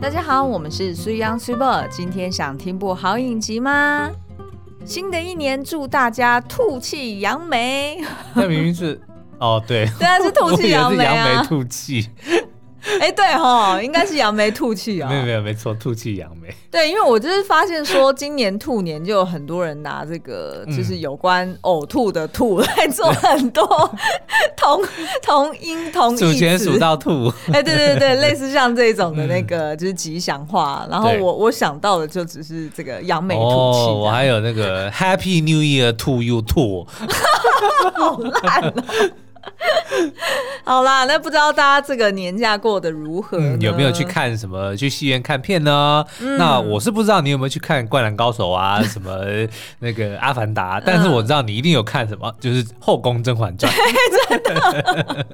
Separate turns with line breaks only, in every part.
大家好，我们是 s u y a n s u p e r，今天想听部好影集吗？新的一年，祝大家吐气扬眉。
那明明是哦，对，
对啊，是吐气扬眉啊，
扬眉吐气。
哎、欸，对哈，应该是扬眉吐气啊。
没有没有，没错，吐气扬眉。
对，因为我就是发现说，今年兔年就有很多人拿这个，就是有关呕吐的吐来做很多同同音同义词。数
钱数到吐。
哎、欸，对对对，类似像这种的那个就是吉祥话。然后我我想到的就只是这个扬眉吐气。
哦，我还有那个 Happy New Year to you too。
好烂啊！好啦，那不知道大家这个年假过得如何、嗯？
有没有去看什么？去戏院看片呢？嗯、那我是不知道你有没有去看《灌篮高手》啊，什么那个《阿凡达》，但是我知道你一定有看什么，就是《后宫甄嬛传》。
真的，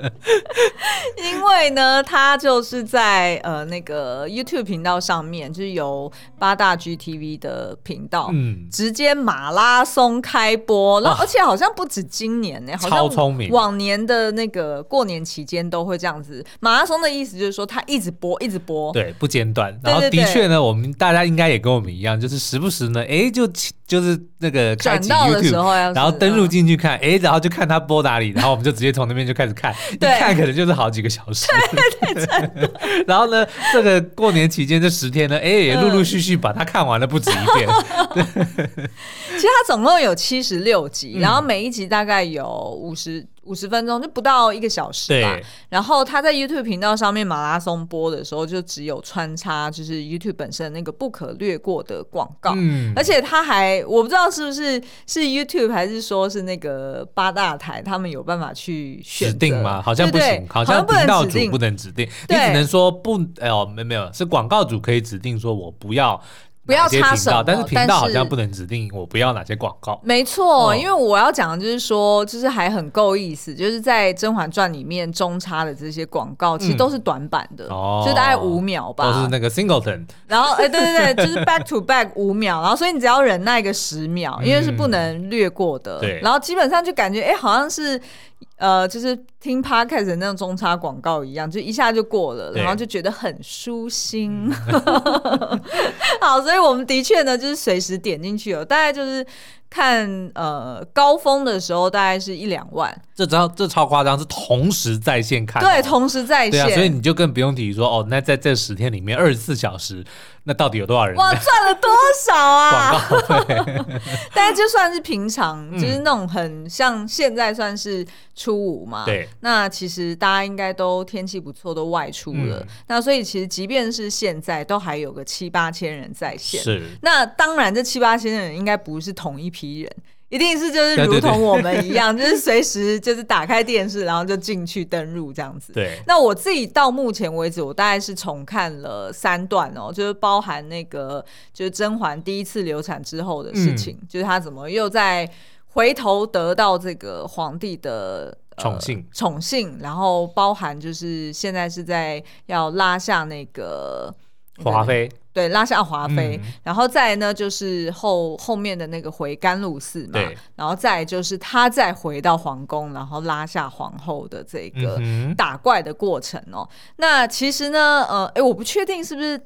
因为呢，它就是在呃那个 YouTube 频道上面，就是由八大 GTV 的频道，嗯，直接马拉松开播，然后而且好像不止今年呢、欸，好像
超聪明，
往年。的那个过年期间都会这样子，马拉松的意思就是说它一直播，一直播，
对，不间断。然后的确呢，我们大家应该也跟我们一样，就是时不时呢，哎，就就是那个开启 YouTube，然后登录进去看，哎，然后就看他播哪里，然后我们就直接从那边就开始看，一看可能就是好几个小时。
对对对。
然后呢，这个过年期间这十天呢，哎，也陆陆续续把它看完了不止一遍。对。
其实它总共有七十六集，然后每一集大概有五十。五十分钟就不到一个小时吧。然后他在 YouTube 频道上面马拉松播的时候，就只有穿插就是 YouTube 本身那个不可略过的广告。嗯，而且他还我不知道是不是是 YouTube 还是说是那个八大台，他们有办法去选
指定吗？好像不行，好像频道主不能指定，你只能说不，哎呦，没没有，是广告主可以指定说我不要。
不要插手，
但是频道好像不能指定我不要哪些广告。
没错，因为我要讲的就是说，就是还很够意思，就是在《甄嬛传》里面中插的这些广告，其实都是短版的，就大概五秒吧。
都是那个 singleton。
然后，哎，对对对，就是 back to back 五秒，然后所以你只要忍耐个十秒，因为是不能略过的。对。然后基本上就感觉，哎，好像是。呃，就是听 podcast 的那种中插广告一样，就一下就过了，然后就觉得很舒心。好，所以我们的确呢，就是随时点进去哦，大概就是。看呃高峰的时候大概是一两万，
这超这超夸张，是同时在线看，
对，同时在线，
对啊，所以你就更不用提说哦，那在这十天里面二十四小时，那到底有多少人？
哇，赚了多少啊？
广告费，
但是就算是平常，就是那种很像现在算是初五嘛，对，那其实大家应该都天气不错，都外出了，嗯，那所以其实即便是现在，都还有个七八千人在线，是，那当然这七八千人应该不是同一批。人一定是就是如同我们一样，对对对就是随时就是打开电视，然后就进去登入这样子。对，那我自己到目前为止，我大概是重看了三段哦，就是包含那个就是甄嬛第一次流产之后的事情，嗯、就是她怎么又在回头得到这个皇帝的宠幸宠幸，然后包含就是现在是在要拉下那个
华妃。
对，拉下华妃，嗯、然后再呢就是后后面的那个回甘露寺嘛，然后再就是他再回到皇宫，然后拉下皇后的这个打怪的过程哦。嗯、那其实呢，呃，哎，我不确定是不是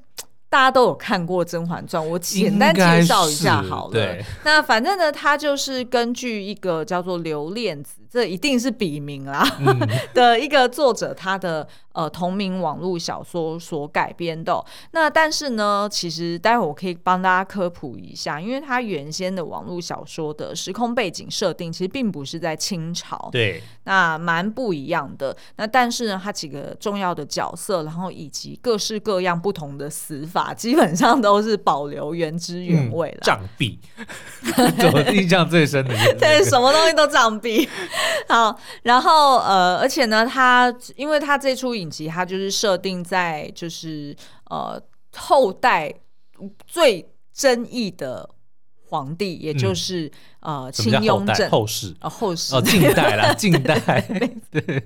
大家都有看过《甄嬛传》，我简单介绍一下好了。那反正呢，它就是根据一个叫做刘恋子。这一定是笔名啦，嗯、的一个作者，他的呃同名网络小说所改编的、哦。那但是呢，其实待会我可以帮大家科普一下，因为他原先的网络小说的时空背景设定其实并不是在清朝，对，那蛮不一样的。那但是呢，他几个重要的角色，然后以及各式各样不同的死法，基本上都是保留原汁原味了。
杖毙，我印象最深的
对，什么东西都杖毙。好，然后呃，而且呢，他因为他这出影集，他就是设定在就是呃后代最争议的皇帝，也就是。嗯呃，清雍正。
后世。
啊，后世。
哦，近代啦，近代。对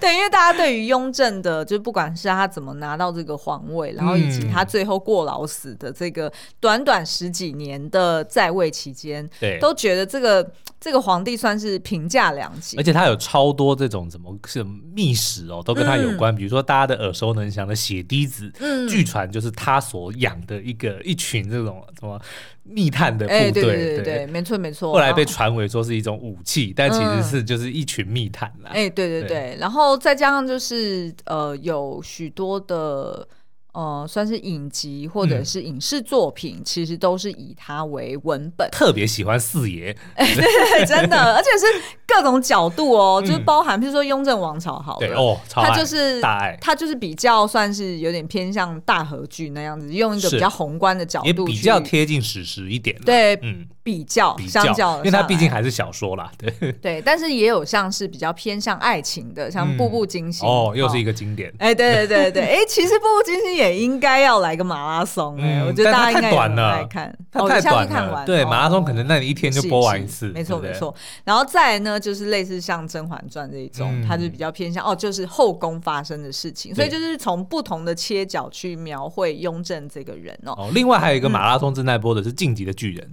对，因为大家对于雍正的，就不管是他怎么拿到这个皇位，然后以及他最后过劳死的这个短短十几年的在位期间，对，都觉得这个这个皇帝算是评价良极，
而且他有超多这种什么是秘史哦，都跟他有关。嗯、比如说大家的耳熟能详的血滴子，嗯，据传就是他所养的一个一群这种什么密探的部队，欸、对对对对，
对没错没错。
后来被传为说是一种武器，但其实是就是一群密探啦。
哎、欸，对对对，对，然后再加上就是呃，有许多的。呃，算是影集或者是影视作品，嗯、其实都是以他为文本。
特别喜欢四爷，
对，真的，而且是各种角度哦，嗯、就是包含，比如说《雍正王朝》好了，
对哦，
他就是
大爱，
他就是比较算是有点偏向大和剧那样子，用一个比较宏观的角度，
也比较贴近史实一点。
对，嗯，比较相较，
因为他毕竟还是小说啦，对。
对，但是也有像是比较偏向爱情的，像《步步惊心》
哦，又是一个经典。
哎，对对对对，哎，其实《步步惊心》也应该要来个马拉松哎，我觉得大家应该来看，
它太短了。对，马拉松可能那你一天就播完一次，
没错没错。然后再来呢，就是类似像《甄嬛传》这一种，它就比较偏向哦，就是后宫发生的事情，所以就是从不同的切角去描绘雍正这个人哦。
哦另外还有一个马拉松正在播的是《晋级的巨人》。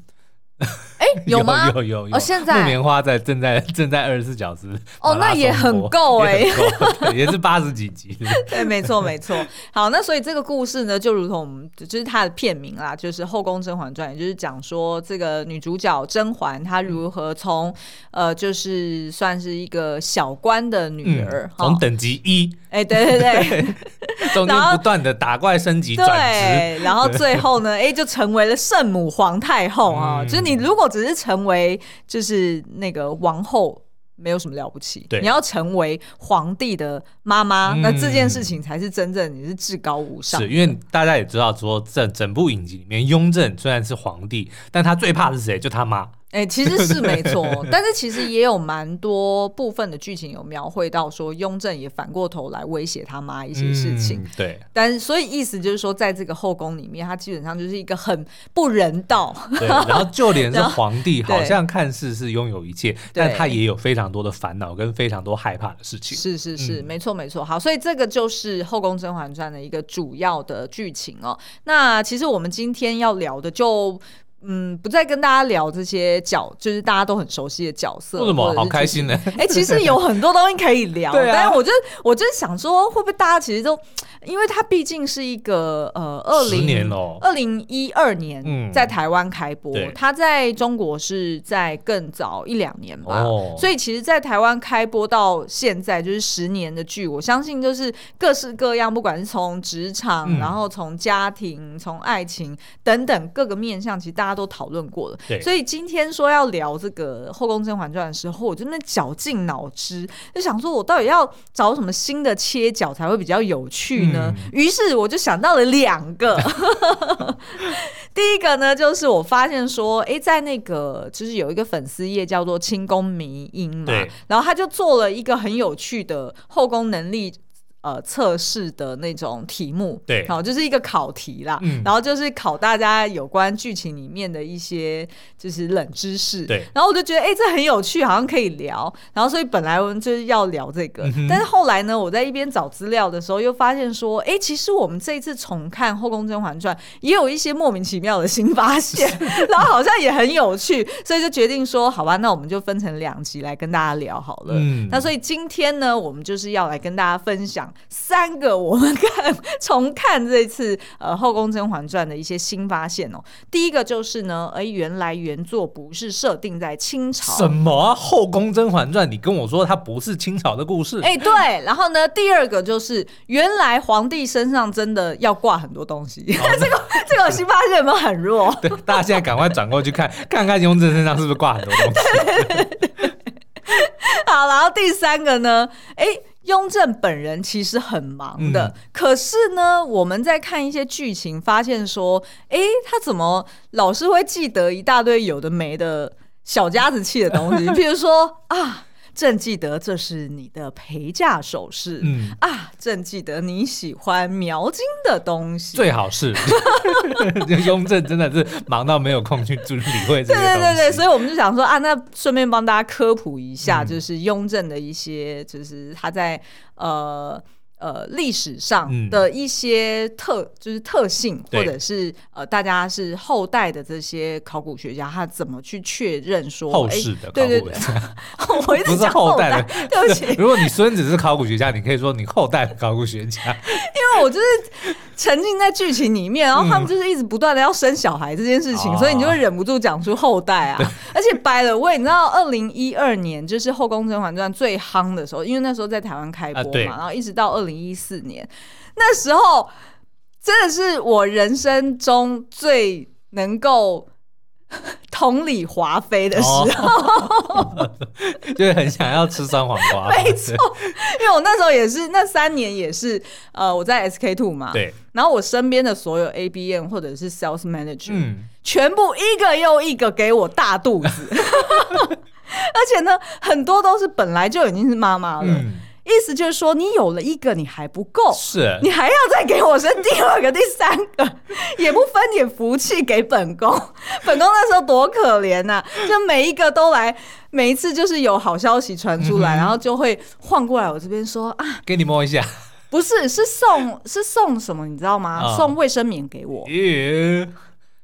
哎，有吗？
有有有。
哦，现在
木棉花在正在 正在二十四小时。
哦，那也很够哎，
也是八十几集。
对，没错没错。好，那所以这个故事呢，就如同就是它的片名啦，就是《后宫甄嬛传》，也就是讲说这个女主角甄嬛她如何从呃，就是算是一个小官的女儿，
从等级一，
哎，对对对，
中间不断的打怪升级转职，
然后最后呢，哎，就成为了圣母皇太后啊，就是。你如果只是成为就是那个王后，没有什么了不起。对，你要成为皇帝的妈妈，嗯、那这件事情才是真正你是至高无上。
是因为大家也知道，说这整部影集里面，雍正虽然是皇帝，但他最怕的是谁？就他妈。
哎、欸，其实是没错，但是其实也有蛮多部分的剧情有描绘到说，雍正也反过头来威胁他妈一些事情。
嗯、对，
但所以意思就是说，在这个后宫里面，他基本上就是一个很不人道。
对，然后就连是皇帝，好像看似是拥有一切，但他也有非常多的烦恼跟非常多害怕的事情。
是是是，嗯、没错没错。好，所以这个就是《后宫甄嬛传》的一个主要的剧情哦。那其实我们今天要聊的就。嗯，不再跟大家聊这些角，就是大家都很熟悉的角色。
为什么？好开心呢？
哎、欸，其实有很多东西可以聊。但是我就我就想说，会不会大家其实都，因为它毕竟是一个呃，二零二零一二年在台湾开播，嗯、它在中国是在更早一两年吧。哦。所以其实，在台湾开播到现在就是十年的剧，我相信就是各式各样，不管是从职场，嗯、然后从家庭、从爱情等等各个面向，其实大。大家都讨论过了，所以今天说要聊这个《后宫甄嬛传》的时候，我真的绞尽脑汁，就想说我到底要找什么新的切角才会比较有趣呢？于、嗯、是我就想到了两个，第一个呢，就是我发现说，哎、欸，在那个就是有一个粉丝页叫做“清宫迷音”嘛，对然后他就做了一个很有趣的后宫能力。呃，测试的那种题目，
对，
好，就是一个考题啦，嗯，然后就是考大家有关剧情里面的一些就是冷知识，对，然后我就觉得，哎，这很有趣，好像可以聊，然后所以本来我们就是要聊这个，嗯、但是后来呢，我在一边找资料的时候，又发现说，哎，其实我们这一次重看《后宫甄嬛传》，也有一些莫名其妙的新发现，然后好像也很有趣，所以就决定说，好吧，那我们就分成两集来跟大家聊好了，嗯，那所以今天呢，我们就是要来跟大家分享。三个我们看重看这次呃《后宫甄嬛传》的一些新发现哦。第一个就是呢，哎，原来原作不是设定在清朝。
什么啊？《后宫甄嬛传》？你跟我说它不是清朝的故事？
哎，对。然后呢，第二个就是原来皇帝身上真的要挂很多东西。哦、这个这个新发现有没有很弱？
对，大家现在赶快转过去看 看看雍正身上是不是挂很多东西。
好，然后第三个呢？哎。雍正本人其实很忙的，嗯、可是呢，我们在看一些剧情，发现说，哎，他怎么老是会记得一大堆有的没的小家子气的东西？比如说啊。朕记得这是你的陪嫁首饰，嗯啊，朕记得你喜欢描金的东西，
最好是。雍正真的是忙到没有空去注理会这。
对对对对，所以我们就想说啊，那顺便帮大家科普一下，就是雍正的一些，就是他在呃。呃，历史上的一些特、嗯、就是特性，或者是呃，大家是后代的这些考古学家，他怎么去确认说
后世的考古学家？
欸、我一直讲后代，对不起。
如果你孙子是考古学家，你可以说你后代的考古学家，
因为我就是沉浸在剧情里面，然后他们就是一直不断的要生小孩这件事情，嗯、所以你就会忍不住讲出后代啊。而且掰了，我也你知道，二零一二年就是《后宫甄嬛传》最夯的时候，因为那时候在台湾开播嘛，啊、然后一直到二。二零一四年，那时候真的是我人生中最能够 同理华妃的时候，
哦、就是很想要吃酸黄瓜。
没错，因为我那时候也是那三年也是呃我在 SK Two 嘛，
对，
然后我身边的所有 ABM 或者是 Sales Manager，嗯，全部一个又一个给我大肚子，而且呢，很多都是本来就已经是妈妈了。嗯意思就是说，你有了一个，你还不够，
是
你还要再给我生第二个、第三个，也不分点福气给本宫。本宫那时候多可怜呐、啊，就每一个都来，每一次就是有好消息传出来，嗯、然后就会晃过来我这边说啊，
给你摸一下，
不是，是送，是送什么？你知道吗？哦、送卫生棉给我，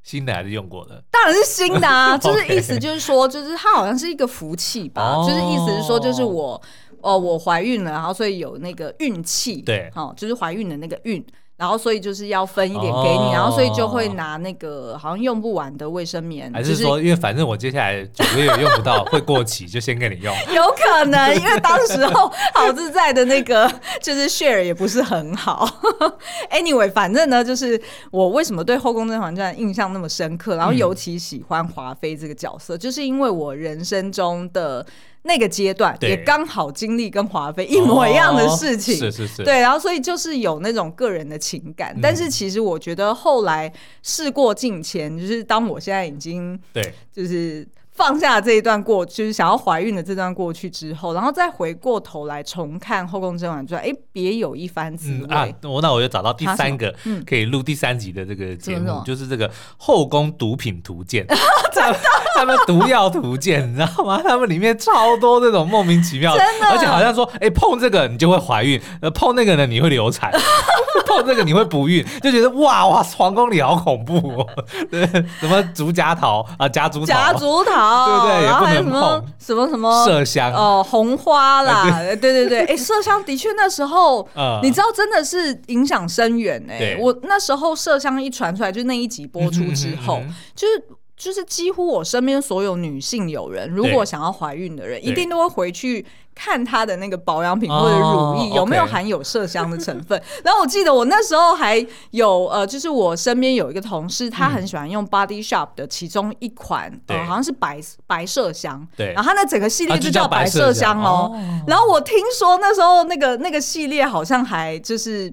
新的还是用过的？
当然是新的啊，就是意思就是说，就是它好像是一个福气吧，就是意思是说，就是我。哦，我怀孕了，然后所以有那个孕气，
对，
哦，就是怀孕的那个孕，然后所以就是要分一点给你，哦、然后所以就会拿那个好像用不完的卫生棉，
还是说，因为反正我接下来九个月也用不到，会过期，就先给你用。
有可能，因为当时候好自在的那个 就是 share 也不是很好。Anyway，反正呢，就是我为什么对《后宫甄嬛传》印象那么深刻，然后尤其喜欢华妃这个角色，嗯、就是因为我人生中的。那个阶段也刚好经历跟华妃一模一样的事情，
是是是，
对，然后所以就是有那种个人的情感，但是其实我觉得后来事过境迁，就是当我现在已经对，就是。放下这一段过，就是想要怀孕的这段过去之后，然后再回过头来重看《后宫甄嬛传》，哎，别有一番滋味、嗯、啊！
我那我就找到第三个可以录第三集的这个节目，嗯、就是这个《后宫毒品图鉴》，他们毒药图鉴，你知道吗？他们里面超多这种莫名其妙的而且好像说，哎，碰这个你就会怀孕，呃，碰那个呢你会流产，碰这个你会不孕，就觉得哇哇，皇宫里好恐怖哦！对，什么竹夹桃啊，夹竹桃，
夹竹桃。对对，然后还有什么什么什么麝香。哦，红花啦，对。对对，哎，麝香的确那时候，你知道真的是影响深远哎。我那时候麝香一传出来，就那一集播出之后，就是就是几乎我身边所有女性友人，如果想要怀孕的人，一定都会回去。看它的那个保养品或者乳液有没有含有麝香的成分。然后我记得我那时候还有呃，就是我身边有一个同事，他很喜欢用 Body Shop 的其中一款，呃，好像是白白麝香。对。然后它那整个系列就叫白麝香哦。然后我听说那时候那个那个系列好像还就是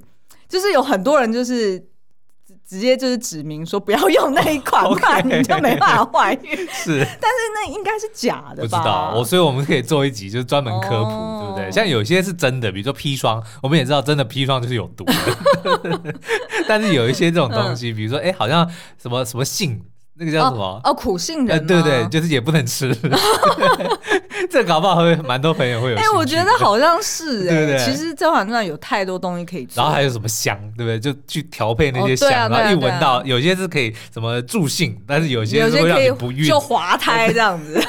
就是有很多人就是。直接就是指明说不要用那一款，怕你就没办法怀孕。是，但是那应该是假的吧？
不知道，我所以我们可以做一集，就是专门科普，对不对？像有些是真的，比如说砒霜，我们也知道真的砒霜就是有毒的。但是有一些这种东西，比如说哎，好像什么什么杏。那个叫什么？哦，
哦，苦杏仁。
对对，就是也不能吃。这搞不好会蛮多朋友会有。哎，
我觉得好像是 哎，对对。其实《甄嬛传》有太多东西可以做。
然后还有什么香，对不对？就去调配那些香，然后一闻到，有些是可以什么助兴，但是有些是会让你不孕，
就滑胎这样子。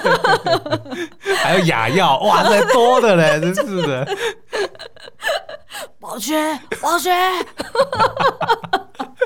还有雅药，哇，这多的嘞，真是的。
宝娟，宝娟。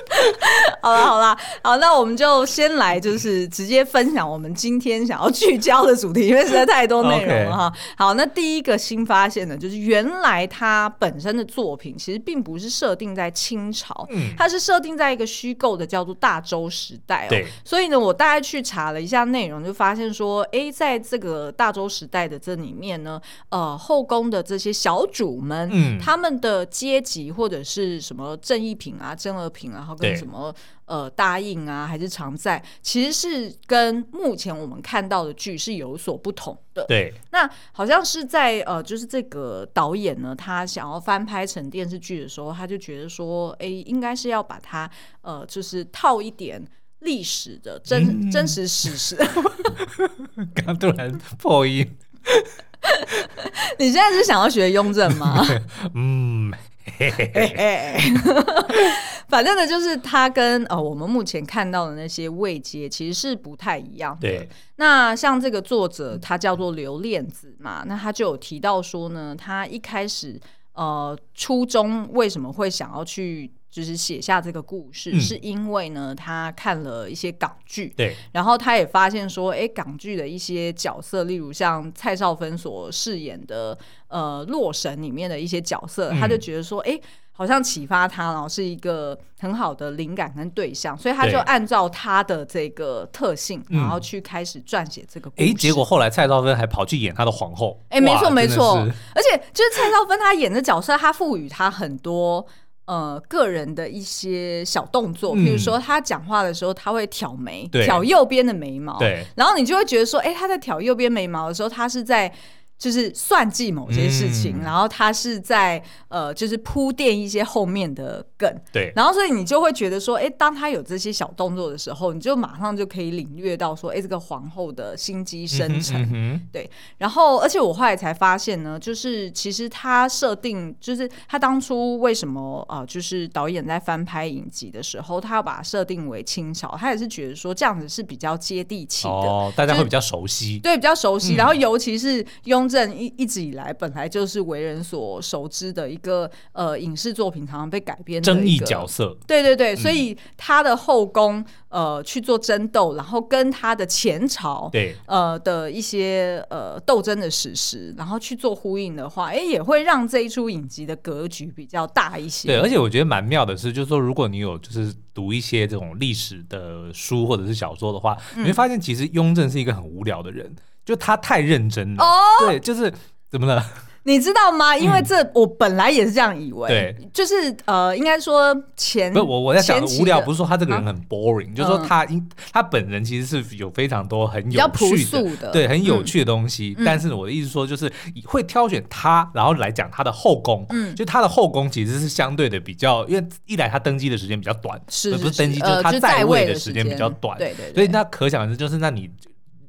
好了好了，好，那我们就先来，就是直接分享我们今天想要聚焦的主题，因为实在太多内容了哈。好，那第一个新发现呢，就是原来他本身的作品其实并不是设定在清朝，嗯，它是设定在一个虚构的叫做大周时代哦。对，所以呢，我大概去查了一下内容，就发现说，哎、欸，在这个大周时代的这里面呢，呃，后宫的这些小主们，嗯，他们的阶级或者是什么正一品啊、正二品啊，然后跟什么。呃，答应啊，还是常在，其实是跟目前我们看到的剧是有所不同的。对，那好像是在呃，就是这个导演呢，他想要翻拍成电视剧的时候，他就觉得说，哎，应该是要把它呃，就是套一点历史的真、嗯、真实史实。
刚突然破音。
你现在是想要学雍正吗？
嗯，
反正呢，就是他跟呃我们目前看到的那些位阶其实是不太一样的。
对，
那像这个作者，他叫做刘恋子嘛，那他就有提到说呢，他一开始呃初中为什么会想要去。就是写下这个故事，嗯、是因为呢，他看了一些港剧，
对，
然后他也发现说，哎，港剧的一些角色，例如像蔡少芬所饰演的呃洛神里面的一些角色，嗯、他就觉得说，哎，好像启发他，然后是一个很好的灵感跟对象，所以他就按照他的这个特性，然后去开始撰写这个故事。哎、嗯，
结果后来蔡少芬还跑去演他的皇后，
哎，没错没错，而且就是蔡少芬她演的角色，她赋予他很多。呃，个人的一些小动作，比如说他讲话的时候，他会挑眉，
对
挑右边的眉毛，
对，
然后你就会觉得说，哎，他在挑右边眉毛的时候，他是在。就是算计某些事情，嗯、然后他是在呃，就是铺垫一些后面的梗，
对，
然后所以你就会觉得说，哎，当他有这些小动作的时候，你就马上就可以领略到说，哎，这个皇后的心机深沉，嗯嗯、对。然后，而且我后来才发现呢，就是其实他设定，就是他当初为什么啊、呃，就是导演在翻拍影集的时候，他要把它设定为清朝，他也是觉得说这样子是比较接地气的，
哦，大家会比较熟悉，
对，比较熟悉。嗯、然后尤其是雍。雍正一一直以来本来就是为人所熟知的一个呃影视作品，常常被改编的争议
角色。
对对对，嗯、所以他的后宫呃去做争斗，然后跟他的前朝
对
呃的一些呃斗争的史实，然后去做呼应的话，哎，也会让这一出影集的格局比较大一些。
对，而且我觉得蛮妙的是，就是说如果你有就是读一些这种历史的书或者是小说的话，嗯、你会发现其实雍正是一个很无聊的人。就他太认真了，哦，对，就是怎么了？
你知道吗？因为这我本来也是这样以为，对，就是呃，应该说前
不是我我在想无聊，不是说他这个人很 boring，就是说他因他本人其实是有非常多很有趣的，对，很有趣的东西。但是我的意思说，就是会挑选他，然后来讲他的后宫，嗯，就他的后宫其实是相对的比较，因为一来他登基的时间比较短，
是
不是登基，就是他在位的时间比较短，
对对，
所以那可想而知，就是那你。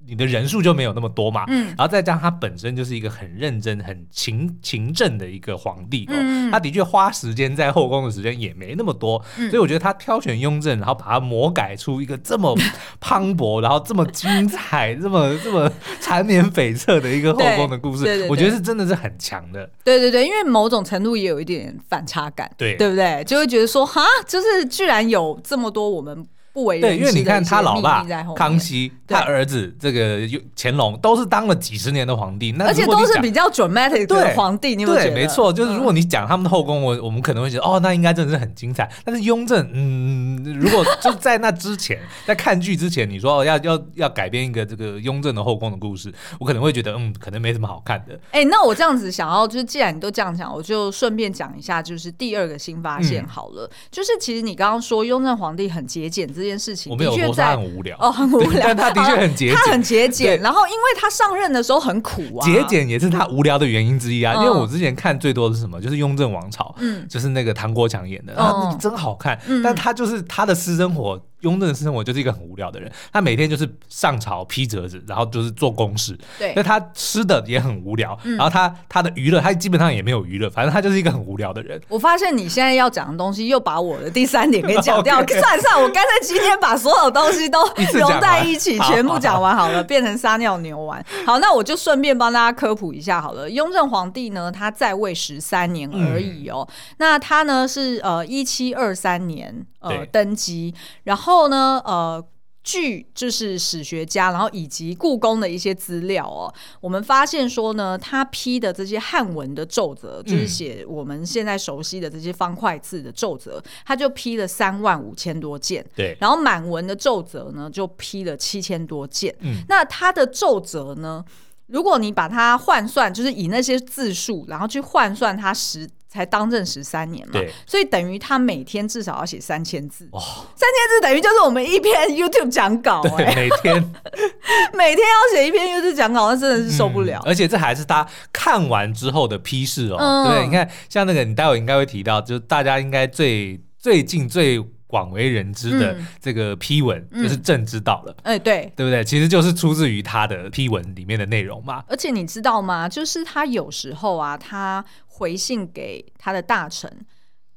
你的人数就没有那么多嘛，嗯，然后再加上他本身就是一个很认真、很勤勤政的一个皇帝哦，嗯、他的确花时间在后宫的时间也没那么多，嗯、所以我觉得他挑选雍正，然后把他魔改出一个这么磅礴，然后这么精彩、这么这么缠绵悱恻的一个后宫的故事，对对对对，我觉得是真的是很强的。
对对对，因为某种程度也有一点反差感，对对不对？就会觉得说，哈，就是居然有这么多我们。不为人知，
对，因为你看他老爸康熙，他儿子这个乾隆都是当了几十年的皇帝，那
而且都是比较 dramatic 的皇帝，你？
对，没错，就是如果你讲他们的后宫，我我们可能会觉得哦，那应该真的是很精彩。但是雍正，嗯，如果就在那之前，在看剧之前，你说要要要改编一个这个雍正的后宫的故事，我可能会觉得嗯，可能没什么好看的。
哎，那我这样子想要，就是既然你都这样讲，我就顺便讲一下，就是第二个新发现好了，就是其实你刚刚说雍正皇帝很节俭这件事情，
我没有说他很无聊
哦，很无聊，
但他的确很节俭，
他很节俭。然后，因为他上任的时候很苦啊，
节俭也是他无聊的原因之一啊。因为我之前看最多的是什么，就是《雍正王朝》，嗯，就是那个唐国强演的，啊，真好看。但他就是他的私生活。雍正的生活就是一个很无聊的人，他每天就是上朝批折子，然后就是做公事。对，那他吃的也很无聊，嗯、然后他他的娱乐，他基本上也没有娱乐，反正他就是一个很无聊的人。
我发现你现在要讲的东西，又把我的第三点给 讲掉。算了算了，我干脆今天把所有东西都融在一起，一全部讲完好了，变成撒尿牛丸。好，那我就顺便帮大家科普一下好了。雍正皇帝呢，他在位十三年而已哦。嗯、那他呢是呃一七二三年呃登基，然后呢呃。呃，据就是史学家，然后以及故宫的一些资料哦，我们发现说呢，他批的这些汉文的奏折，就是写我们现在熟悉的这些方块字的奏折，他就批了三万五千多件。
对，
然后满文的奏折呢，就批了七千多件。嗯，那他的奏折呢，如果你把它换算，就是以那些字数，然后去换算它实。才当政十三年嘛，对所以等于他每天至少要写三千字。哦，三千字等于就是我们一篇 YouTube 讲稿哎、欸，
每天
每天要写一篇 YouTube 讲稿，那真的是受不了、嗯。
而且这还是他看完之后的批示哦。嗯、对，你看像那个，你待会应该会提到，就是大家应该最最近最。广为人知的这个批文，嗯、就是朕知道了。
哎、嗯，对，
对不对？其实就是出自于他的批文里面的内容嘛。
而且你知道吗？就是他有时候啊，他回信给他的大臣，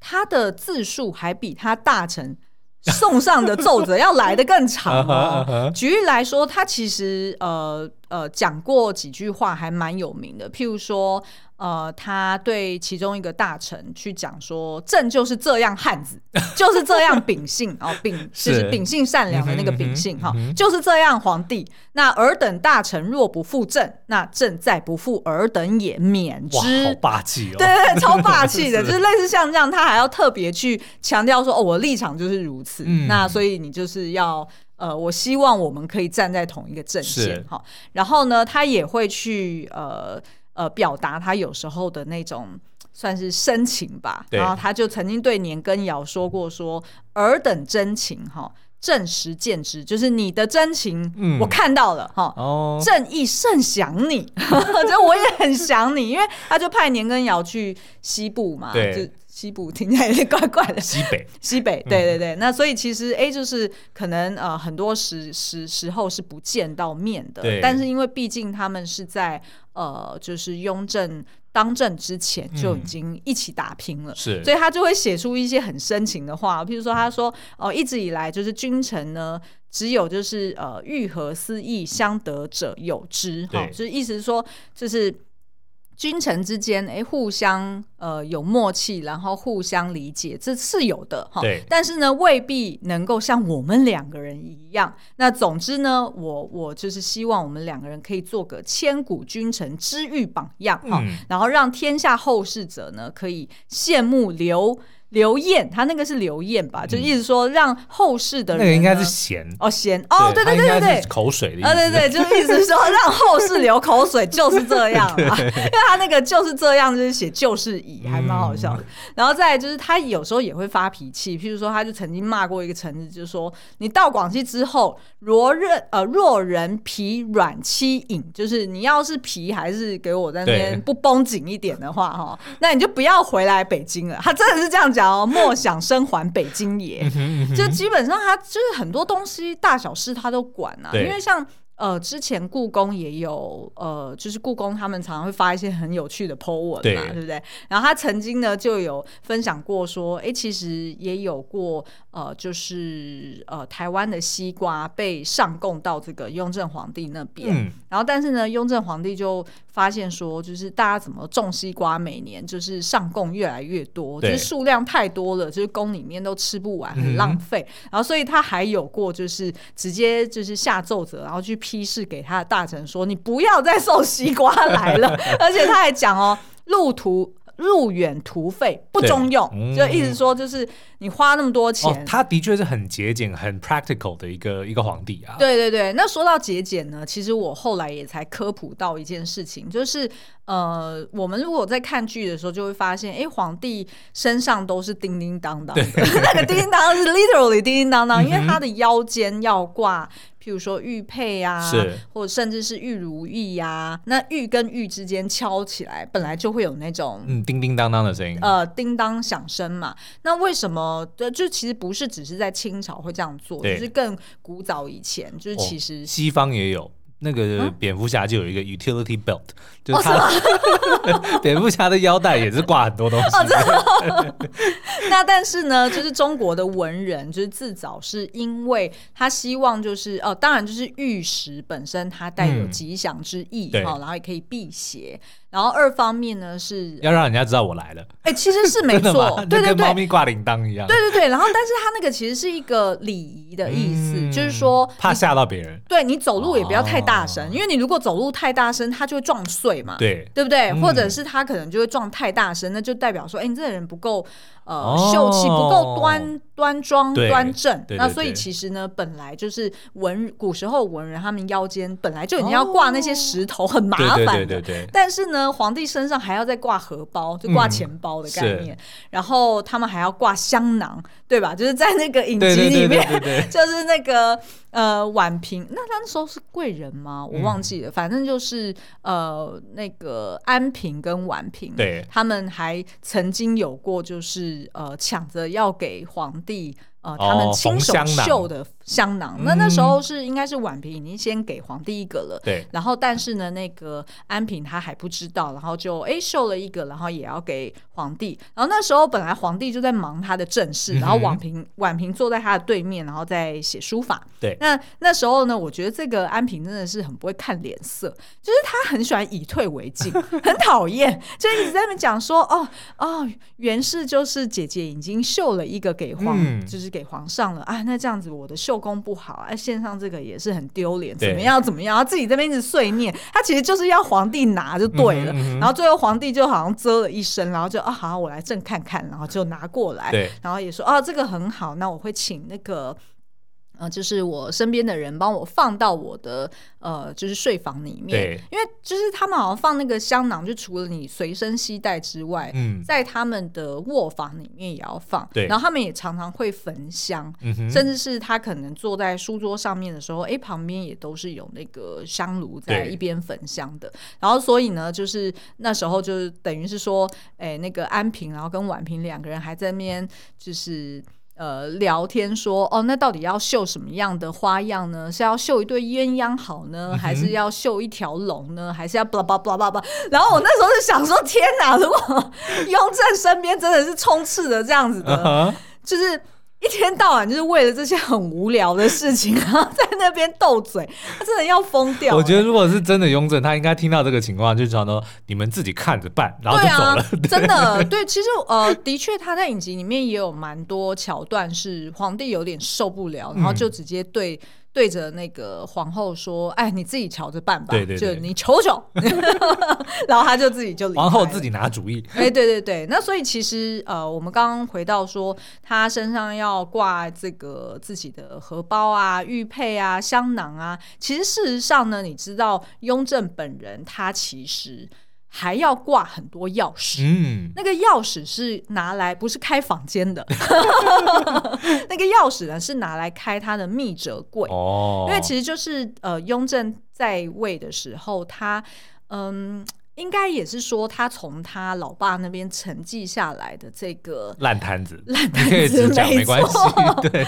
他的字数还比他大臣送上的奏折要来得更长哦。举例来说，他其实呃呃讲过几句话还蛮有名的，譬如说。呃，他对其中一个大臣去讲说：“朕就是这样汉子，就是这样秉性哦，秉就是秉性善良的那个秉性哈，就是这样皇帝。那尔等大臣若不负朕，那朕再不负尔等也，免之。哇，
好霸气哦！
对对对，超霸气的，就是类似像这样，他还要特别去强调说：哦，我立场就是如此。嗯、那所以你就是要呃，我希望我们可以站在同一个阵线哈。然后呢，他也会去呃。”呃，表达他有时候的那种算是深情吧，然后他就曾经对年羹尧说过说：“尔等真情哈，朕实见之，就是你的真情，我看到了哈，朕亦甚想你，就我也很想你，因为他就派年羹尧去西部嘛，西部听起来有点怪怪的，
西北。
西北，对对对，嗯、那所以其实 A 就是可能呃很多时时时候是不见到面的，但是因为毕竟他们是在。呃，就是雍正当政之前就已经一起打拼了，嗯、是，所以他就会写出一些很深情的话，譬如说他说，哦、呃，一直以来就是君臣呢，只有就是呃，欲合思义相得者有之，哈。对，就是意思是说，就是。君臣之间，哎，互相呃有默契，然后互相理解，这是有的哈。对。但是呢，未必能够像我们两个人一样。那总之呢，我我就是希望我们两个人可以做个千古君臣之誉榜样哈，嗯、然后让天下后世者呢可以羡慕留。刘晏，他那个是刘晏吧？就意思说让后世的人，
那个应该是咸
哦，咸哦，对对对对对，
口水的意思。
啊，对对，就是意思说让后世流口水，就是这样啊。因为他那个就是这样，就是写就是以，还蛮好笑的。然后再就是他有时候也会发脾气，譬如说他就曾经骂过一个臣子，就是说你到广西之后，若人呃若人皮软欺隐，就是你要是皮还是给我在那边不绷紧一点的话哈，那你就不要回来北京了。他真的是这样讲。莫想生还北京也，就基本上他就是很多东西大小事他都管啊，因为像。呃，之前故宫也有，呃，就是故宫他们常常会发一些很有趣的 po 文嘛，对，对不对？然后他曾经呢就有分享过说，哎，其实也有过，呃，就是呃台湾的西瓜被上供到这个雍正皇帝那边，嗯、然后但是呢，雍正皇帝就发现说，就是大家怎么种西瓜，每年就是上供越来越多，就是数量太多了，就是宫里面都吃不完，很浪费。嗯、然后所以他还有过，就是直接就是下奏折，然后去。批示给他的大臣说：“你不要再送西瓜来了。”而且他还讲哦，路途路远途费不中用，嗯、就意思说就是你花那么多钱。哦、
他的确是很节俭、很 practical 的一个一个皇帝啊。
对对对，那说到节俭呢，其实我后来也才科普到一件事情，就是呃，我们如果在看剧的时候，就会发现，哎，皇帝身上都是叮叮当当的，那个叮叮当当是 literally 叮叮当当，因为他的腰间要挂。譬如说玉佩啊，或者甚至是玉如意呀、啊，那玉跟玉之间敲起来，本来就会有那种
嗯叮叮当当的声音，
呃，叮当响声嘛。那为什么？就其实不是只是在清朝会这样做，对就是更古早以前，就是其实、哦、
西方也有。那个蝙蝠侠就有一个 utility belt，、嗯、就是他、哦、蝙蝠侠的腰带也是挂很多东西。哦、
那但是呢，就是中国的文人，就是自早是因为他希望就是哦，当然就是玉石本身它带有吉祥之意哈、嗯，然后也可以辟邪。然后二方面呢是
要让人家知道我来了，
哎，其实是没 错，对对对，
跟猫咪挂铃铛一样，
对对对。然后，但是它那个其实是一个礼仪的意思，就是说
怕吓到别人，
对你走路也不要太大声，因为你如果走路太大声，它就会撞碎嘛，对，对不对？或者是它可能就会撞太大声，那就代表说，哎，你这个人不够呃秀气，不够端端庄端正。那所以其实呢，本来就是文古时候文人他们腰间本来就已经要挂那些石头，很麻烦的，但是呢。皇帝身上还要再挂荷包，就挂钱包的概念，嗯、然后他们还要挂香囊，对吧？就是在那个影集里面，就是那个呃婉嫔，那他那时候是贵人吗？我忘记了，嗯、反正就是呃那个安嫔跟婉嫔，对，他们还曾经有过，就是呃抢着要给皇帝呃，他们亲手绣的香囊。那那时候是应该是婉嫔已经先给皇帝一个了，
对。
然后但是呢，那个安嫔她还不知道，然后就哎绣了一个，然后也要给皇帝。然后那时候本来皇帝就在忙他的政事，然后婉嫔婉嫔坐在他的对面，然后在写书法。
对。
那那时候呢，我觉得这个安嫔真的是很不会看脸色，就是他很喜欢以退为进，很讨厌，就一直在那边讲说，哦哦，原是就是姐姐已经绣了一个给皇，嗯、就是。给皇上了啊，那这样子我的绣功不好啊，献上这个也是很丢脸，怎么样怎么样？他自己这边一直碎念，他其实就是要皇帝拿就对了。嗯嗯、然后最后皇帝就好像啧了一声，然后就啊，好，我来朕看看，然后就拿过
来，
然后也说啊，这个很好，那我会请那个。呃，就是我身边的人帮我放到我的呃，就是睡房里面，因为就是他们好像放那个香囊，就除了你随身携带之外，嗯，在他们的卧房里面也要放，
对，
然后他们也常常会焚香，嗯，甚至是他可能坐在书桌上面的时候，哎，旁边也都是有那个香炉在一边焚香的，然后所以呢，就是那时候就是等于是说，哎，那个安平，然后跟婉平两个人还在那边就是。呃，聊天说哦，那到底要绣什么样的花样呢？是要绣一对鸳鸯好呢，还是要绣一条龙呢？还是要巴拉巴拉巴拉巴拉？然后我那时候就想说，天哪！如果 雍正身边真的是充斥着这样子的，uh huh. 就是。一天到晚就是为了这些很无聊的事情，然后在那边斗嘴，他 真的要疯掉。
我觉得如果是真的雍正，他应该听到这个情况，就想说你们自己看着办，然后就走了。
真的，对，其实呃，的确他在影集里面也有蛮多桥段是皇帝有点受不了，然后就直接对。嗯对着那个皇后说：“哎，你自己瞧着办吧，
对对对，
就你瞅瞅。”然后他就自己就
皇后自己拿主意。
哎，对对对，那所以其实呃，我们刚刚回到说，他身上要挂这个自己的荷包啊、玉佩啊、香囊啊，其实事实上呢，你知道雍正本人他其实。还要挂很多钥匙，嗯，那个钥匙是拿来不是开房间的，那个钥匙呢是拿来开他的密折柜。哦，因为其实就是呃，雍正在位的时候，他嗯。应该也是说，他从他老爸那边承继下来的这个
烂摊子，
烂摊子
你可以只讲没关系。对，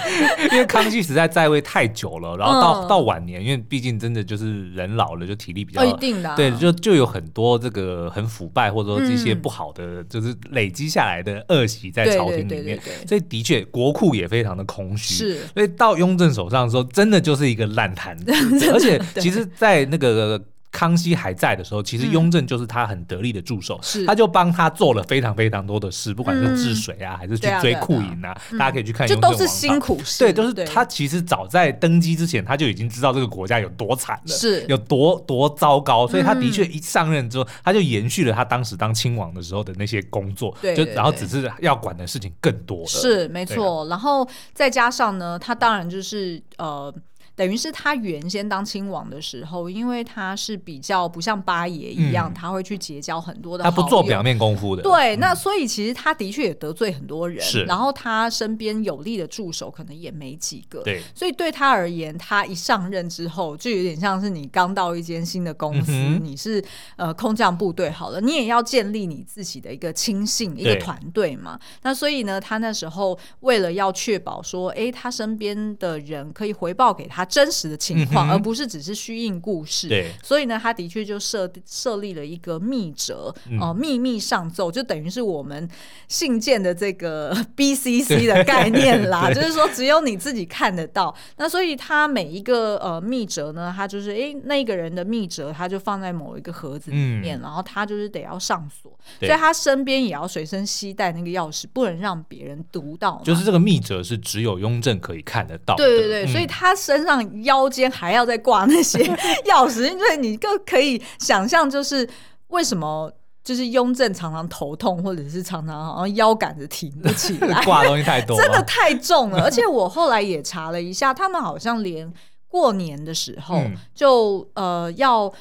因为康熙实在在位太久了，然后到、嗯、到晚年，因为毕竟真的就是人老了，就体力比较、
哦、一定的、啊，
对，就就有很多这个很腐败或者说这些不好的，嗯、就是累积下来的恶习在朝廷里面，所以的确国库也非常的空虚。
是，
所以到雍正手上的时候，真的就是一个烂摊子，而且其实，在那个。康熙还在的时候，其实雍正就是他很得力的助手，
是。
他就帮他做了非常非常多的事，不管是治水啊，还是去追库银啊，大家可以去看。
就都是辛苦事，
对，都是他其实早在登基之前，他就已经知道这个国家有多惨了，
是。
有多多糟糕，所以他的确一上任之后，他就延续了他当时当亲王的时候的那些工作，就然后只是要管的事情更多了。
是没错，然后再加上呢，他当然就是呃。等于是他原先当亲王的时候，因为他是比较不像八爷一样，嗯、他会去结交很多的，
他不做表面功夫的。
对，嗯、那所以其实他的确也得罪很多人，
是。
然后他身边有力的助手可能也没几个，
对。
所以对他而言，他一上任之后，就有点像是你刚到一间新的公司，嗯、你是呃空降部队好了，你也要建立你自己的一个亲信一个团队嘛。那所以呢，他那时候为了要确保说，哎，他身边的人可以回报给他。真实的情况，嗯、而不是只是虚应故事。
对，
所以呢，他的确就设设立了一个密折哦，秘密上奏，就等于是我们信件的这个 BCC 的概念啦。就是说，只有你自己看得到。那所以他每一个呃密折呢，他就是哎那个人的密折，他就放在某一个盒子里面，嗯、然后他就是得要上锁，所以他身边也要随身携带那个钥匙，不能让别人读到。
就是这个密折是只有雍正可以看得到。
对对对，嗯、所以他身上。腰间还要再挂那些 钥匙，因为你更可以想象，就是为什么就是雍正常常头痛，或者是常常好像腰杆子挺不起来，
挂东西太多，
真的太重了。而且我后来也查了一下，他们好像连过年的时候就呃要。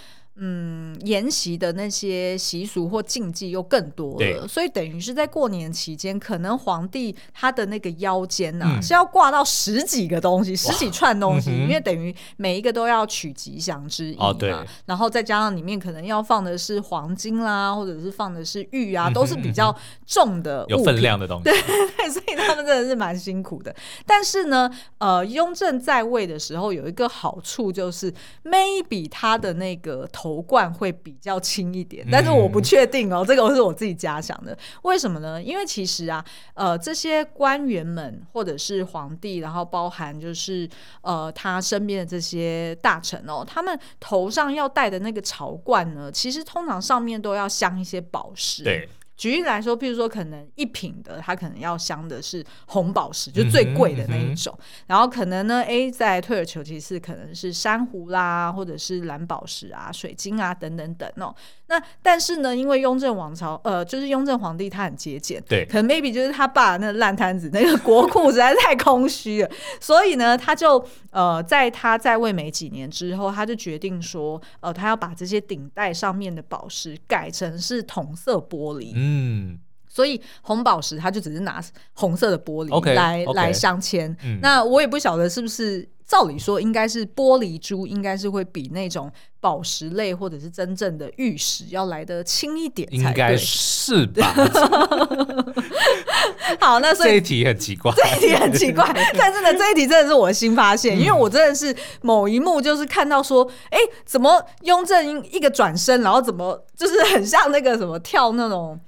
嗯，沿袭的那些习俗或禁忌又更多了，所以等于是在过年期间，可能皇帝他的那个腰间呐、啊嗯、是要挂到十几个东西，十几串东西，嗯、因为等于每一个都要取吉祥之意嘛。哦、对，然后再加上里面可能要放的是黄金啦，或者是放的是玉啊，都是比较重的、
有分量的东西。
对对，所以他们真的是蛮辛苦的。但是呢，呃，雍正在位的时候有一个好处，就是 maybe 他的那个头。头冠会比较轻一点，但是我不确定哦，嗯、这个是我自己假想的。为什么呢？因为其实啊，呃，这些官员们或者是皇帝，然后包含就是呃他身边的这些大臣哦，他们头上要戴的那个朝冠呢，其实通常上面都要镶一些宝石。对。举例来说，譬如说，可能一品的，它可能要镶的是红宝石，就最贵的那一种。嗯嗯、然后可能呢，A 在退而求其次，可能是珊瑚啦，或者是蓝宝石啊、水晶啊等等等哦。那但是呢，因为雍正王朝，呃，就是雍正皇帝他很节俭，对，可能 maybe 就是他爸那个烂摊子，那个国库实在是太空虚了，所以呢，他就呃，在他在位没几年之后，他就决定说，呃，他要把这些顶戴上面的宝石改成是同色玻璃。嗯嗯，所以红宝石它就只是拿红色的玻璃来 okay, okay, 来镶嵌。嗯、那我也不晓得是不是，照理说应该是玻璃珠，应该是会比那种宝石类或者是真正的玉石要来得轻一点，
应该是吧？
好，那所以
这一题很奇怪，
这一题很奇怪，但是呢，这一题真的是我的新发现，嗯、因为我真的是某一幕就是看到说，哎、欸，怎么雍正一个转身，然后怎么就是很像那个什么跳那种。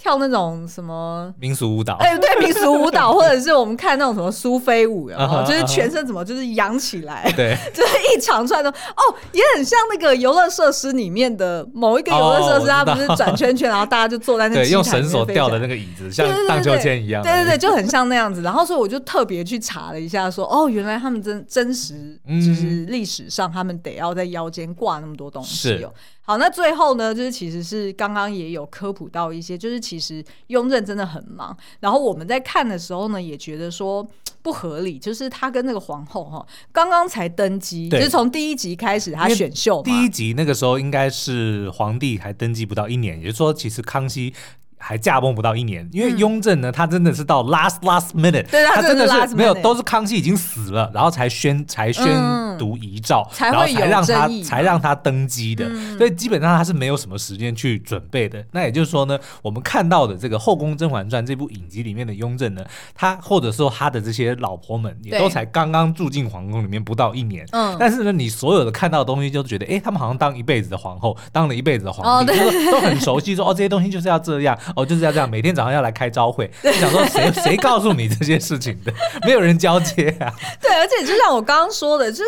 跳那种什么
民俗舞蹈，
哎，对，民俗舞蹈，或者是我们看那种什么苏菲舞，然后就是全身怎么就是扬起来，对，就是一长串的，哦，也很像那个游乐设施里面的某一个游乐设施，它不是转圈圈，然后大家就坐在那个
用绳索吊的那个椅子，像荡秋千一样，
对对对，就很像那样子。然后所以我就特别去查了一下，说哦，原来他们真真实就是历史上他们得要在腰间挂那么多东西哦。好，那最后呢，就是其实是刚刚也有科普到一些，就是其实雍正真的很忙。然后我们在看的时候呢，也觉得说不合理，就是他跟那个皇后哈，刚刚才登基，就是从第一集开始他选秀，
第一集那个时候应该是皇帝还登基不到一年，也就是说，其实康熙。还驾崩不到一年，因为雍正呢，他真的是到 last last minute，他真的是没有，都是康熙已经死了，然后才宣才宣读遗诏，然后才让他才让他登基的，所以基本上他是没有什么时间去准备的。那也就是说呢，我们看到的这个《后宫甄嬛传》这部影集里面的雍正呢，他或者说他的这些老婆们也都才刚刚住进皇宫里面不到一年，嗯。但是呢，你所有的看到的东西就觉得，哎，他们好像当一辈子的皇后，当了一辈子的皇帝，都很熟悉，说哦，这些东西就是要这样。哦，就是要这样，每天早上要来开朝会。对想说谁谁告诉你这些事情的？没有人交接啊。
对，而且就像我刚刚说的，就是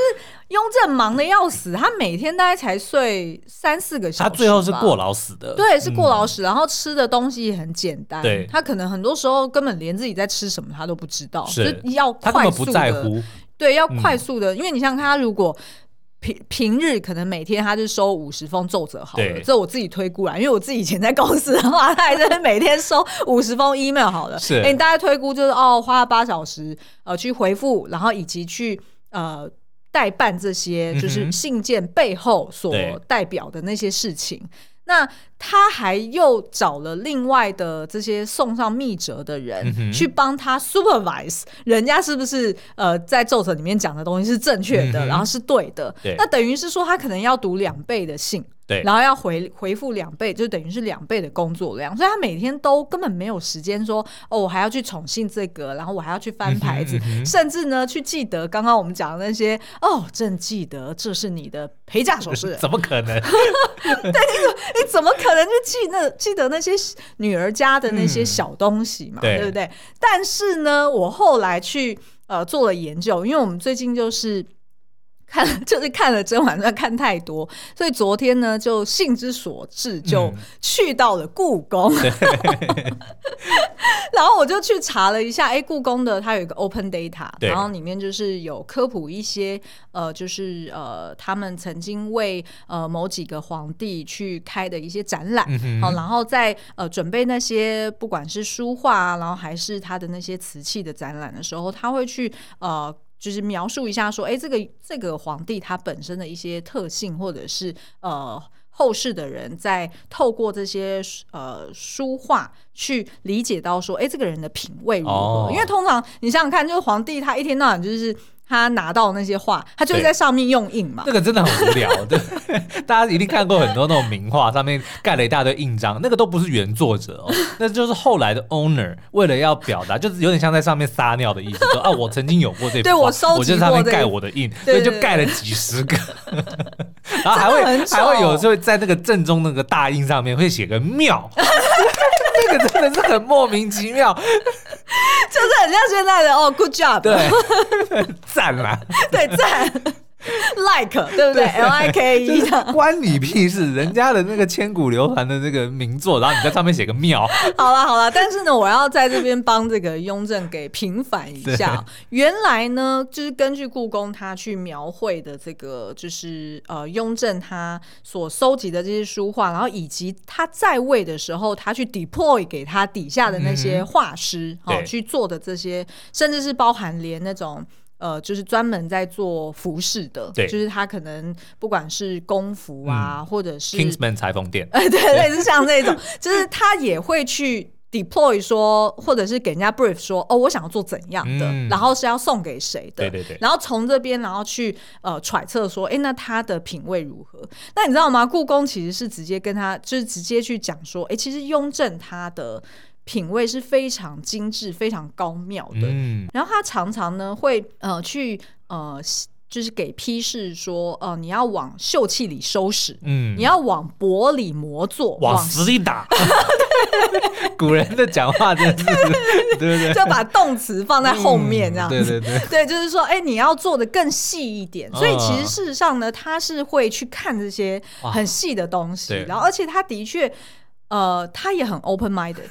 雍正忙的要死，他每天大概才睡三四个小时。
他最后是过劳死的。
对，是过劳死，嗯、然后吃的东西也很简单。对，他可能很多时候根本连自己在吃什么他都不知道，是就要快速的。他根本不在乎。对，要快速的，嗯、因为你想想看，他如果。平平日可能每天他就收五十封奏折好了，这我自己推估啦，因为我自己以前在公司的话，他还是每天收 五十封 email 好了。是，哎、欸，你大概推估就是哦，花了八小时呃去回复，然后以及去呃代办这些就是信件背后所代表的那些事情。嗯、那他还又找了另外的这些送上密折的人，嗯、去帮他 supervise，人家是不是呃在奏折里面讲的东西是正确的，嗯、然后是对的？对那等于是说他可能要读两倍的信。对，然后要回回复两倍，就等于是两倍的工作量，所以他每天都根本没有时间说哦，我还要去宠幸这个，然后我还要去翻牌子，嗯嗯、甚至呢去记得刚刚我们讲的那些哦，正记得这是你的陪嫁首饰，
怎么可能？
对，你你怎么可能就记那记得那些女儿家的那些小东西嘛，嗯、对，对不对？但是呢，我后来去呃做了研究，因为我们最近就是。看，就是看了《甄嬛传》看太多，所以昨天呢，就兴之所至，就去到了故宫。嗯、然后我就去查了一下，哎，故宫的它有一个 Open Data，然后里面就是有科普一些，呃，就是呃，他们曾经为呃某几个皇帝去开的一些展览。好、然后在呃准备那些不管是书画，然后还是他的那些瓷器的展览的时候，他会去呃。就是描述一下说，哎，这个这个皇帝他本身的一些特性，或者是呃后世的人在透过这些呃书画去理解到说，哎，这个人的品味如何？哦、因为通常你想想看，就是皇帝他一天到晚就是。他拿到那些画，他就是在上面用印嘛。
那个真的很无聊，对，大家一定看过很多那种名画，上面盖了一大堆印章，那个都不是原作者哦，那就是后来的 owner 为了要表达，就是有点像在上面撒尿的意思，说 啊，我曾经有过这幅画，
对我收集过，
我就上面盖我的印，所以就盖了几十个，然后还会还会有时候在那个正中那个大印上面会写个庙。这个真的是很莫名其妙，
就是很像现在的哦，good job，
对，赞啦，
对赞。Like 对不对，对？L I K E 的
关你屁事！人家的那个千古流传的那个名作，然后你在上面写个庙。
好了好了，但是呢，我要在这边帮这个雍正给平反一下。原来呢，就是根据故宫他去描绘的这个，就是呃雍正他所收集的这些书画，然后以及他在位的时候，他去 deploy 给他底下的那些画师哦去做的这些，甚至是包含连那种。呃，就是专门在做服饰的，对，就是他可能不管是工服啊，嗯、或者是
Kingsman 裁缝店，
哎，对，类似像这种，就是他也会去 deploy 说，或者是给人家 brief 说，哦，我想要做怎样的，嗯、然后是要送给谁的，对对对，然后从这边然后去呃揣测说，哎，那他的品味如何？那你知道吗？故宫其实是直接跟他，就是直接去讲说，哎，其实雍正他的。品味是非常精致、非常高妙的。嗯，然后他常常呢会呃去呃就是给批示说，呃你要往秀气里收拾，嗯，你要往薄里磨做，
往死里打。古人的讲话真的是，对对对，
就把动词放在后面这样子，
对对对，
对，就是说，哎，你要做的更细一点。所以其实事实上呢，他是会去看这些很细的东西，然后而且他的确，呃，他也很 open minded。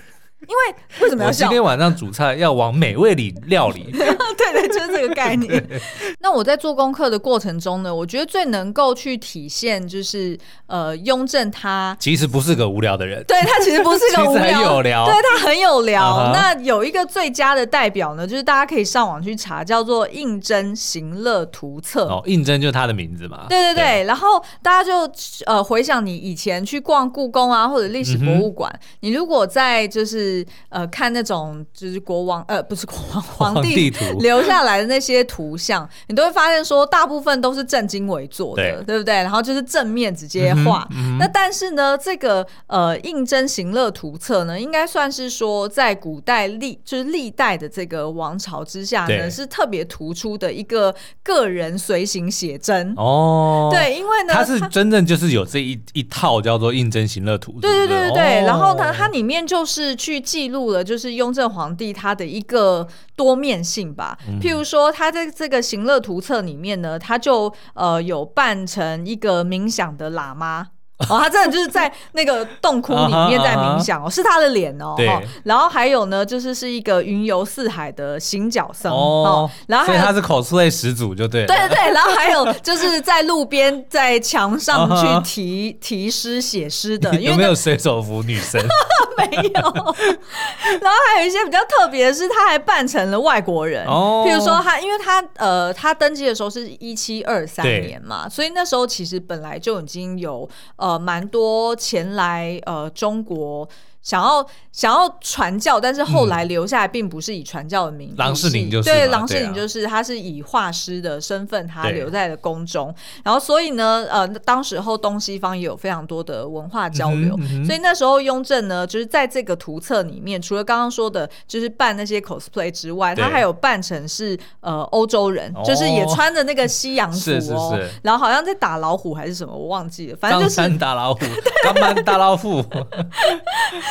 因为为什么要
今天晚上煮菜要往美味里料理。
对对，就是这个概念。那我在做功课的过程中呢，我觉得最能够去体现就是呃，雍正他
其实不是个无聊的人。
对，他其实不是个 无聊，
很有聊。
对，他很有聊。Uh huh. 那有一个最佳的代表呢，就是大家可以上网去查，叫做《应征行乐图册》。
哦，应征就是他的名字嘛。
对对对。对然后大家就呃回想你以前去逛故宫啊，或者历史博物馆，嗯、你如果在就是。呃，看那种就是国王呃，不是国王，皇帝 留下来的那些图像，你都会发现说，大部分都是正襟危坐的，对，对不对？然后就是正面直接画。嗯嗯、那但是呢，这个呃《应征行乐图册》呢，应该算是说在古代历就是历代的这个王朝之下呢，是特别突出的一个个人随行写真哦。对，因为呢，
它是真正就是有这一一套叫做《应征行乐图》。
对对对对对。哦、然后呢，它里面就是去。记录了就是雍正皇帝他的一个多面性吧，譬如说他在这个行乐图册里面呢，他就呃有扮成一个冥想的喇嘛。哦，他真的就是在那个洞窟里面在冥想哦，是他的脸哦。对。然后还有呢，就是是一个云游四海的行脚僧哦。然后所
以他是 cosplay 始祖，就对。
对对对。然后还有就是在路边在墙上去题题诗写诗的，
有没有水手服女生？
没有。然后还有一些比较特别的是，他还扮成了外国人。哦。譬如说他，因为他呃，他登基的时候是一七二三年嘛，所以那时候其实本来就已经有呃。蛮多前来呃中国。想要想要传教，但是后来留下来并不是以传教的名义。
郎世宁就是
对，郎世宁就是他是以画师的身份，他留在了宫中。然后所以呢，呃，当时候东西方也有非常多的文化交流。所以那时候雍正呢，就是在这个图册里面，除了刚刚说的，就是扮那些 cosplay 之外，他还有扮成是呃欧洲人，就是也穿着那个西洋服哦，然后好像在打老虎还是什么，我忘记了，反正就是
打老虎，刚扮打老虎。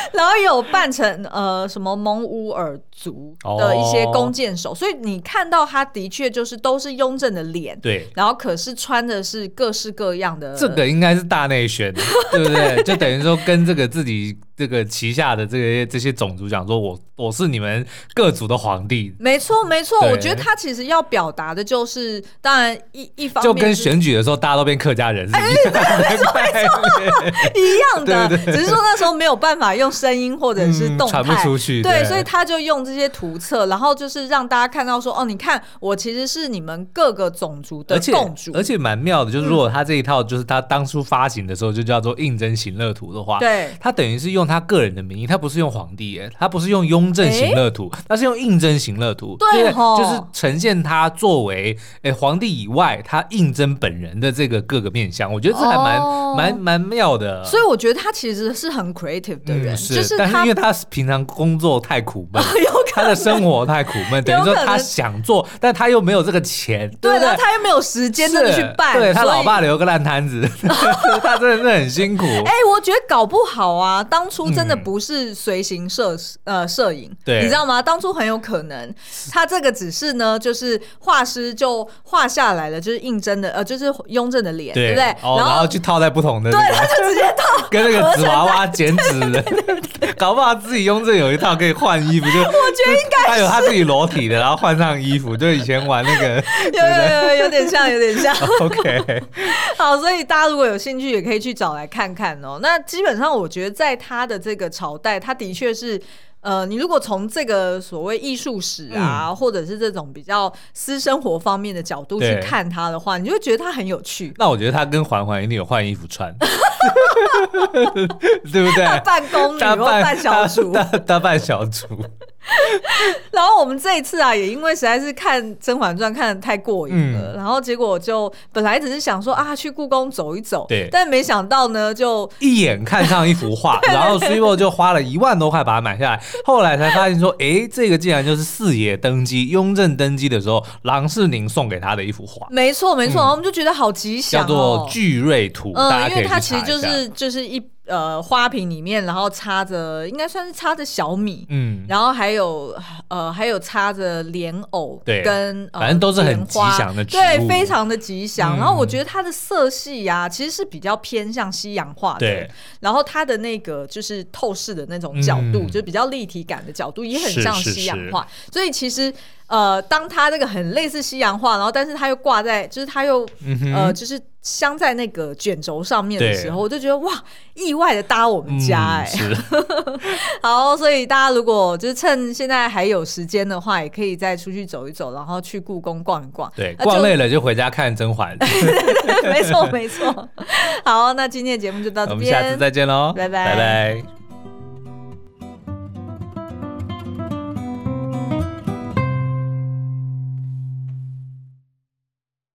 然后有扮成呃什么蒙乌尔族的一些弓箭手，哦、所以你看到他的确就是都是雍正的脸，
对，
然后可是穿的是各式各样的，
这个应该是大内宣，对不？对就等于说跟这个自己。这个旗下的这个这些种族讲说，我我是你们各族的皇帝。
没错，没错。我觉得他其实要表达的就是，当然一一方面
就跟选举的时候大家都变客家人是一样的，
一样的，只是说那时候没有办法用声音或者是动态、
嗯、传不出去。
对，所以他就用这些图册，然后就是让大家看到说，哦，你看我其实是你们各个种族的共主，
而且蛮妙的，就是如果他这一套就是他当初发行的时候就叫做应征行乐图的话，
对，
他等于是用他个人的名义，他不是用皇帝耶，他不是用雍正行乐图，他是用胤禛行乐图，
对，
就是呈现他作为诶皇帝以外，他胤禛本人的这个各个面相，我觉得这还蛮蛮蛮妙的。
所以我觉得他其实是很 creative 的人，就是
但是因为他平常工作太苦闷，他的生活太苦闷，等于说他想做，但他又没有这个钱，对，的
他又没有时间真的去办，
对他老爸留个烂摊子，他真的是很辛苦。
哎，我觉得搞不好啊，当初真的不是随行摄呃摄影，对，你知道吗？当初很有可能 他这个只是呢，就是画师就画下来了，就是应征的呃，就是雍正的脸，对不对？
然后去套在不同的，
对，他就直接 套
跟那个纸娃娃剪纸的，搞不好自己雍正有一套可以换衣服，就我觉
得应该
他有他自己裸体的，然后换上衣服，就以前玩那个，
有有有有点像，有点像。
OK，
好，所以大家如果有兴趣，也可以去找来看看哦。那基本上，我觉得在他的这个朝代，他的确是。呃，你如果从这个所谓艺术史啊，嗯、或者是这种比较私生活方面的角度去看他的话，你就会觉得他很有趣。
那我觉得他跟环环一定有换衣服穿，对不对？
他扮宫女大半小厨，
他他扮小厨。
然后我们这一次啊，也因为实在是看《甄嬛传》看的太过瘾了，嗯、然后结果就本来只是想说啊，去故宫走一走，对，但没想到呢，就
一眼看上一幅画，然后 Sumo 就花了一万多块把它买下来，后来才发现说，哎，这个竟然就是四爷登基，雍正登基的时候，郎世宁送给他的一幅画。
没错，没错，嗯、我们就觉得好吉祥、哦，
叫做《聚瑞图》，因为它
其实就是就是一。呃，花瓶里面，然后插着，应该算是插着小米，嗯，然后还有呃，还有插着莲藕，
对，
跟
反正都是很吉祥的，
对，非常的吉祥。然后我觉得它的色系呀，其实是比较偏向西洋画的，对。然后它的那个就是透视的那种角度，就比较立体感的角度，也很像西洋画。所以其实呃，当它这个很类似西洋画，然后但是它又挂在，就是它又呃，就是。镶在那个卷轴上面的时候，我就觉得哇，意外的搭我们家哎、欸，嗯、好，所以大家如果就是趁现在还有时间的话，也可以再出去走一走，然后去故宫逛一逛。
对，逛累了就回家看甄嬛。
没错没错。好，那今天的节目就到这边，
我们下次再见喽，
拜拜拜拜。